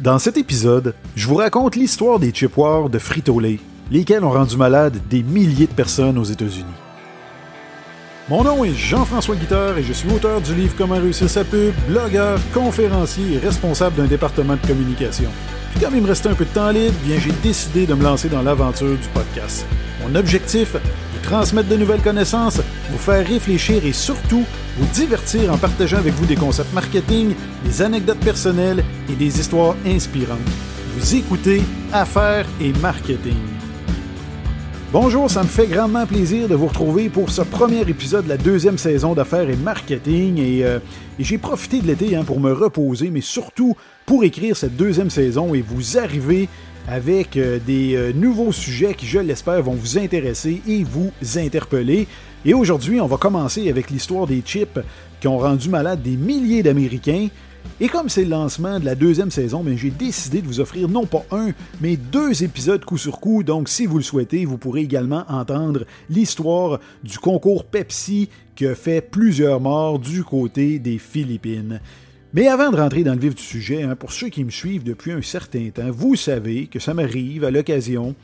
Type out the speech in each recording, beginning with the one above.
Dans cet épisode, je vous raconte l'histoire des chipwars de Frito-Lay, lesquels ont rendu malades des milliers de personnes aux États-Unis. Mon nom est Jean-François Guitard et je suis auteur du livre Comment réussir sa pub, blogueur, conférencier et responsable d'un département de communication. Puis comme il me restait un peu de temps libre, bien j'ai décidé de me lancer dans l'aventure du podcast. Mon objectif vous transmettre de nouvelles connaissances, vous faire réfléchir et surtout vous divertir en partageant avec vous des concepts marketing, des anecdotes personnelles et des histoires inspirantes. Vous écoutez Affaires et Marketing. Bonjour, ça me fait grandement plaisir de vous retrouver pour ce premier épisode de la deuxième saison d'Affaires et Marketing. Et, euh, j'ai profité de l'été hein, pour me reposer, mais surtout pour écrire cette deuxième saison et vous arriver avec euh, des euh, nouveaux sujets qui, je l'espère, vont vous intéresser et vous interpeller. Et aujourd'hui, on va commencer avec l'histoire des chips qui ont rendu malades des milliers d'Américains. Et comme c'est le lancement de la deuxième saison, ben, j'ai décidé de vous offrir non pas un, mais deux épisodes coup sur coup. Donc, si vous le souhaitez, vous pourrez également entendre l'histoire du concours Pepsi qui a fait plusieurs morts du côté des Philippines. Mais avant de rentrer dans le vif du sujet, hein, pour ceux qui me suivent depuis un certain temps, vous savez que ça m'arrive à l'occasion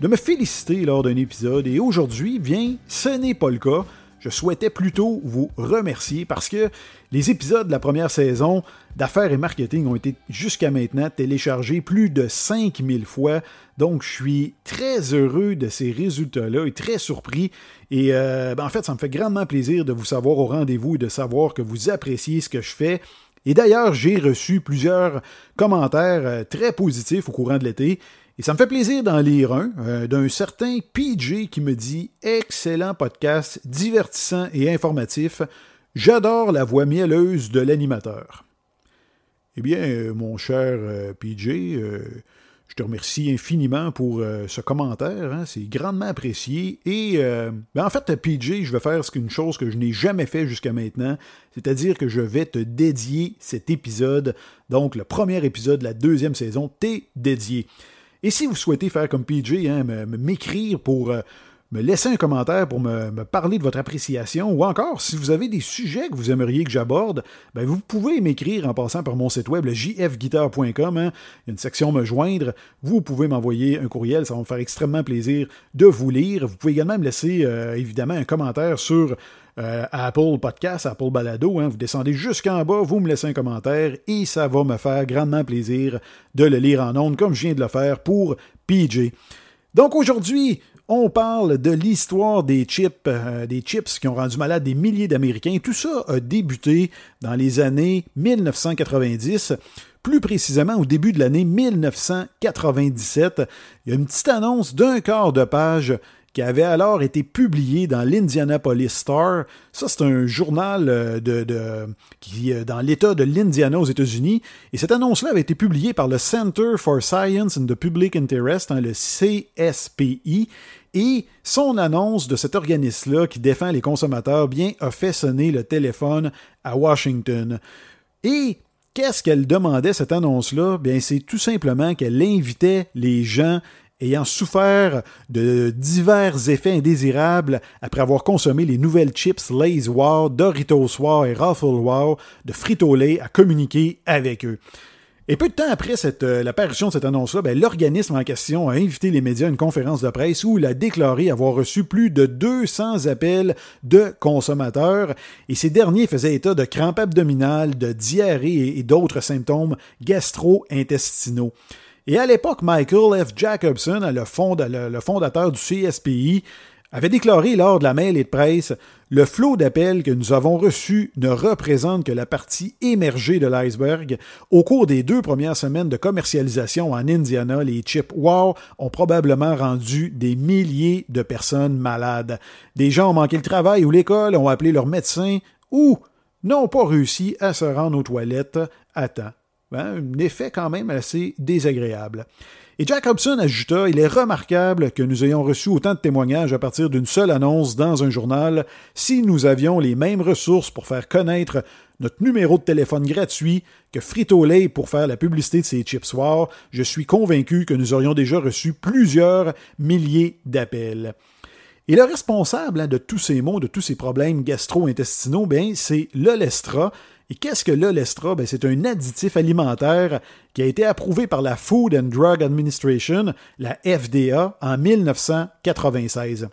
de me féliciter lors d'un épisode et aujourd'hui, bien, ce n'est pas le cas. Je souhaitais plutôt vous remercier parce que les épisodes de la première saison d'affaires et marketing ont été jusqu'à maintenant téléchargés plus de 5000 fois. Donc, je suis très heureux de ces résultats-là et très surpris. Et euh, ben, en fait, ça me fait grandement plaisir de vous savoir au rendez-vous et de savoir que vous appréciez ce que je fais. Et d'ailleurs, j'ai reçu plusieurs commentaires euh, très positifs au courant de l'été. Et ça me fait plaisir d'en lire un euh, d'un certain PJ qui me dit Excellent podcast, divertissant et informatif. J'adore la voix mielleuse de l'animateur. Eh bien, euh, mon cher PJ, je te remercie infiniment pour euh, ce commentaire. Hein. c'est grandement apprécié. Et euh, ben, en fait, PJ, je vais faire une chose que je n'ai jamais fait jusqu'à maintenant. C'est-à-dire que je vais te dédier cet épisode. Donc, le premier épisode de la deuxième saison t'est dédié. Et si vous souhaitez faire comme PJ, hein, m'écrire pour euh, me laisser un commentaire pour me, parler de votre appréciation ou encore si vous avez des sujets que vous aimeriez que j'aborde, ben vous pouvez m'écrire en passant par mon site web, le jfguitar.com. Hein. Une section Me joindre. Vous pouvez m'envoyer un courriel, ça va me faire extrêmement plaisir de vous lire. Vous pouvez également me laisser euh, évidemment un commentaire sur euh, Apple Podcast, Apple Balado. Hein. Vous descendez jusqu'en bas, vous me laissez un commentaire et ça va me faire grandement plaisir de le lire en ondes comme je viens de le faire pour PJ. Donc aujourd'hui, on parle de l'histoire des chips, euh, des chips qui ont rendu malade des milliers d'Américains. Tout ça a débuté dans les années 1990 plus précisément au début de l'année 1997. Il y a une petite annonce d'un quart de page qui avait alors été publié dans l'Indianapolis Star. Ça, c'est un journal euh, est dans l'État de l'Indiana aux États-Unis. Et cette annonce-là avait été publiée par le Center for Science and the Public Interest, hein, le CSPI. Et son annonce de cet organisme-là qui défend les consommateurs, bien, a fait sonner le téléphone à Washington. Et qu'est-ce qu'elle demandait, cette annonce-là? Bien, c'est tout simplement qu'elle invitait les gens ayant souffert de divers effets indésirables après avoir consommé les nouvelles chips Lay's Wow, Doritos Wow et Ruffle Wow de Frito-Lay à communiquer avec eux. Et peu de temps après euh, l'apparition de cette annonce-là, ben, l'organisme en question a invité les médias à une conférence de presse où il a déclaré avoir reçu plus de 200 appels de consommateurs et ces derniers faisaient état de crampes abdominales, de diarrhée et d'autres symptômes gastro-intestinaux. Et à l'époque, Michael F. Jacobson, le, fondateur du CSPI, avait déclaré lors de la et de presse Le flot d'appels que nous avons reçus ne représente que la partie émergée de l'iceberg. Au cours des deux premières semaines de commercialisation en Indiana, les chips Wow ont probablement rendu des milliers de personnes malades. Des gens ont manqué le travail ou l'école, ont appelé leur médecin ou n'ont pas réussi à se rendre aux toilettes à temps. Hein, un effet quand même assez désagréable. Et Jacobson ajouta Il est remarquable que nous ayons reçu autant de témoignages à partir d'une seule annonce dans un journal. Si nous avions les mêmes ressources pour faire connaître notre numéro de téléphone gratuit que Frito-Lay pour faire la publicité de ses chips soirs, je suis convaincu que nous aurions déjà reçu plusieurs milliers d'appels. Et le responsable hein, de tous ces maux, de tous ces problèmes gastro-intestinaux, c'est l'Olestra, Et qu'est-ce que l'olestra? Ben, c'est un additif alimentaire qui a été approuvé par la Food and Drug Administration, la FDA, en 1996.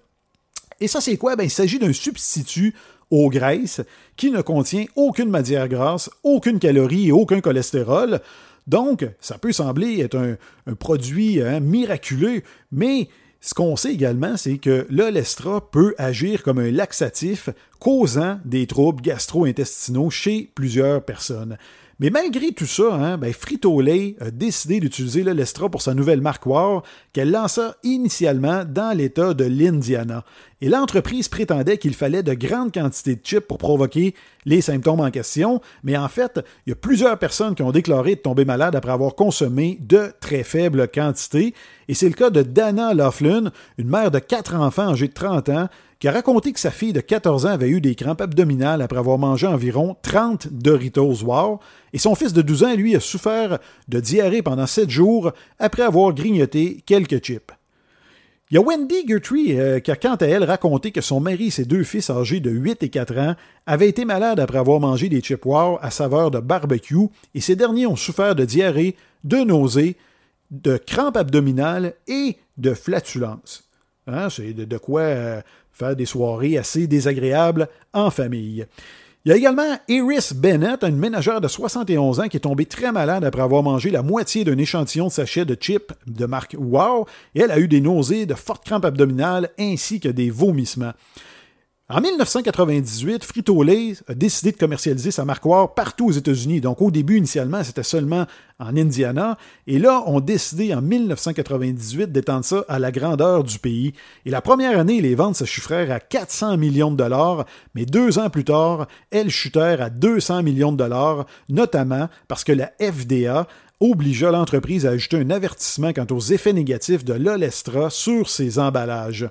Et ça, c'est quoi? Ben, il s'agit d'un substitut aux graisses qui ne contient aucune matière grasse, aucune calorie et aucun cholestérol. Donc, ça peut sembler être un, produit hein, miraculeux, mais ce qu'on sait également, c'est que l'olestra peut agir comme un laxatif causant des troubles gastro-intestinaux chez plusieurs personnes. Mais malgré tout ça, hein, ben Frito-Lay a décidé d'utiliser le Lestra pour sa nouvelle marque War qu'elle lança initialement dans l'État de l'Indiana. Et l'entreprise prétendait qu'il fallait de grandes quantités de chips pour provoquer les symptômes en question, mais en fait, il y a plusieurs personnes qui ont déclaré de tomber malades après avoir consommé de très faibles quantités, et c'est le cas de Dana Laughlin, une mère de quatre enfants âgée de 30 ans, qui a raconté que sa fille de 14 ans avait eu des crampes abdominales après avoir mangé environ 30 Doritos. Wow, et son fils de 12 ans, lui, a souffert de diarrhée pendant 7 jours après avoir grignoté quelques chips. Il y a Wendy Guthrie euh, qui a quant à elle raconté que son mari et ses deux fils âgés de 8 et 4 ans avaient été malades après avoir mangé des chips. Wow! À saveur de barbecue. Et ces derniers ont souffert de diarrhée, de nausées, de crampes abdominales et de flatulences. Hein, c'est de, quoi euh, faire des soirées assez désagréables en famille. Il y a également Iris Bennett, une ménagère de 71 ans qui est tombée très malade après avoir mangé la moitié d'un échantillon de sachet de chips de marque Wow, et elle a eu des nausées, de fortes crampes abdominales ainsi que des vomissements. En 1998, Frito-Lay a décidé de commercialiser sa marque War partout aux États-Unis. Donc au début, initialement, c'était seulement en Indiana. Et là, on décidé en 1998 d'étendre ça à la grandeur du pays. Et la première année, les ventes se chiffrèrent à 400 millions de dollars, mais deux ans plus tard, elles chutèrent à 200 millions de dollars, notamment parce que la FDA obligea l'entreprise à ajouter un avertissement quant aux effets négatifs de l'olestra sur ses emballages.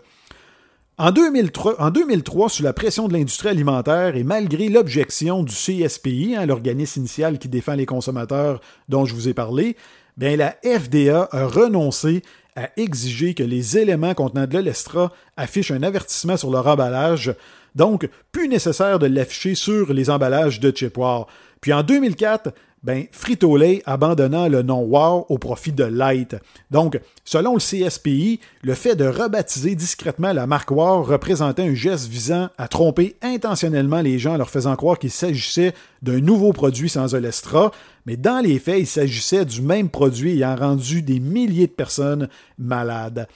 En 2003, sous la pression de l'industrie alimentaire et malgré l'objection du CSPI, hein, l'organisme initial qui défend les consommateurs dont je vous ai parlé, bien, la FDA a renoncé à exiger que les éléments contenant de l'olestra affichent un avertissement sur leur emballage, donc plus nécessaire de l'afficher sur les emballages de Chipware. Puis en 2004, ben, Frito-Lay abandonnant le nom Wow au profit de Light. Donc, selon le CSPI, le fait de rebaptiser discrètement la marque Wow représentait un geste visant à tromper intentionnellement les gens en leur faisant croire qu'il s'agissait d'un nouveau produit sans Olestra, mais dans les faits, il s'agissait du même produit ayant rendu des milliers de personnes malades.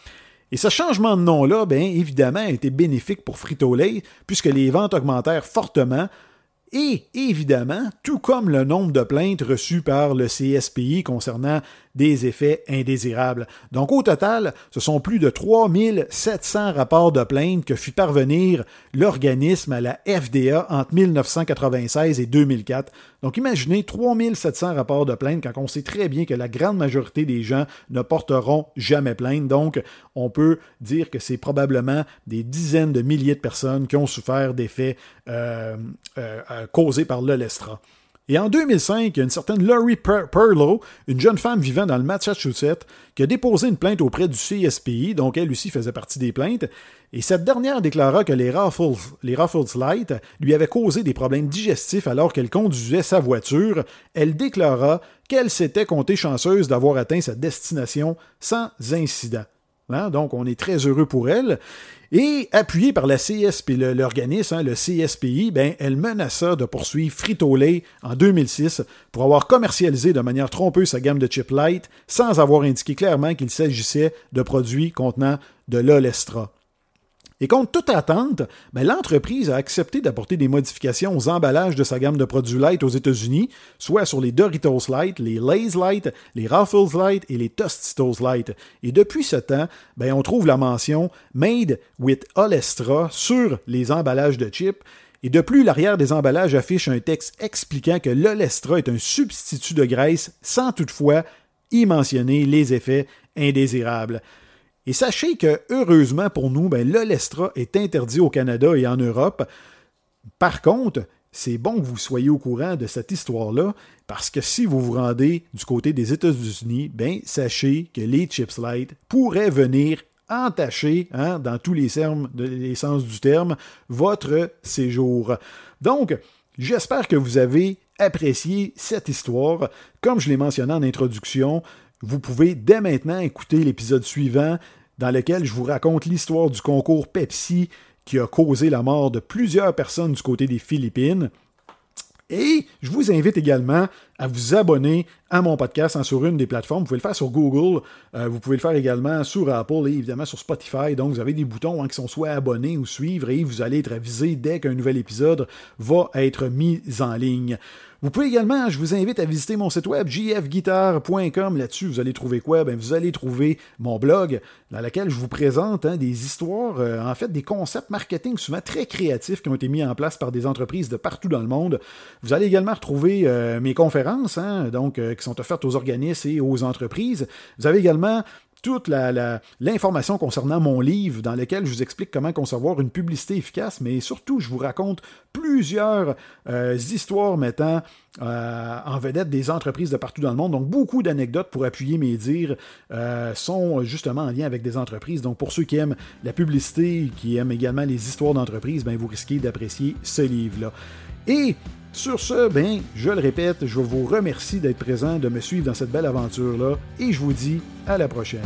Et ce changement de nom-là, bien évidemment, a été bénéfique pour Frito-Lay, puisque les ventes augmentèrent fortement, et évidemment, tout comme le nombre de plaintes reçues par le CSPI concernant des effets indésirables. Donc au total, ce sont plus de 3700 rapports de plaintes que fit parvenir l'organisme à la FDA entre 1996 et 2004. Donc imaginez 3700 rapports de plaintes quand on sait très bien que la grande majorité des gens ne porteront jamais plainte. Donc on peut dire que c'est probablement des dizaines de milliers de personnes qui ont souffert d'effets euh, euh, euh, causés par l'olestra. Et en 2005, il y a une certaine Laurie Perlow, une jeune femme vivant dans le Massachusetts, qui a déposé une plainte auprès du CSPI, donc elle aussi faisait partie des plaintes, et cette dernière déclara que les Raffles, les Raffles Light lui avaient causé des problèmes digestifs alors qu'elle conduisait sa voiture. Elle déclara qu'elle s'était comptée chanceuse d'avoir atteint sa destination sans incident. Hein, donc, on est très heureux pour elle. Et appuyée par la CSP, l'organisme, hein, le CSPI, ben, elle menaça de poursuivre Frito-Lay en 2006 pour avoir commercialisé de manière trompeuse sa gamme de chip light sans avoir indiqué clairement qu'il s'agissait de produits contenant de l'olestra. Et contre toute attente, ben, l'entreprise a accepté d'apporter des modifications aux emballages de sa gamme de produits light aux États-Unis, soit sur les Doritos Light, les Lay's Light, les Ruffles Light et les Tostitos Light. Et depuis ce temps, ben, on trouve la mention Made with Olestra sur les emballages de chips. Et de plus, l'arrière des emballages affiche un texte expliquant que l'Olestra est un substitut de graisse sans toutefois y mentionner les effets indésirables. Et sachez que, heureusement pour nous, ben, l'Olestra est interdit au Canada et en Europe. Par contre, c'est bon que vous soyez au courant de cette histoire-là, parce que si vous vous rendez du côté des États-Unis, ben, sachez que les chips light pourraient venir entacher, hein, dans tous les sens du terme, votre séjour. Donc, J'espère que vous avez apprécié cette histoire. Comme je l'ai mentionné en introduction, vous pouvez dès maintenant écouter l'épisode suivant dans lequel je vous raconte l'histoire du concours Pepsi qui a causé la mort de plusieurs personnes du côté des Philippines. Et je vous invite également à vous abonner à mon podcast sur une des plateformes. Vous pouvez le faire sur Google, euh, vous pouvez le faire également sur Apple et évidemment sur Spotify. Donc, vous avez des boutons hein, qui sont soit abonnés ou suivre et vous allez être avisé dès qu'un nouvel épisode va être mis en ligne. Vous pouvez également, je vous invite à visiter mon site web jfguitar.com. Là-dessus, vous allez trouver quoi? Ben, vous allez trouver mon blog dans lequel je vous présente hein, des histoires, euh, en fait, des concepts marketing souvent très créatifs qui ont été mis en place par des entreprises de partout dans le monde. Vous allez également retrouver euh, mes conférences, hein, donc, euh, qui sont offertes aux organismes et aux entreprises. Vous avez également toute l'information concernant mon livre dans lequel je vous explique comment concevoir une publicité efficace, mais surtout je vous raconte plusieurs euh, histoires mettant euh, en vedette des entreprises de partout dans le monde. Donc beaucoup d'anecdotes pour appuyer mes dires euh, sont justement en lien avec des entreprises. Donc pour ceux qui aiment la publicité, qui aiment également les histoires d'entreprise, ben, vous risquez d'apprécier ce livre-là. Et sur ce, ben, je le répète, je vous remercie d'être présent, de me suivre dans cette belle aventure-là, et je vous dis à la prochaine.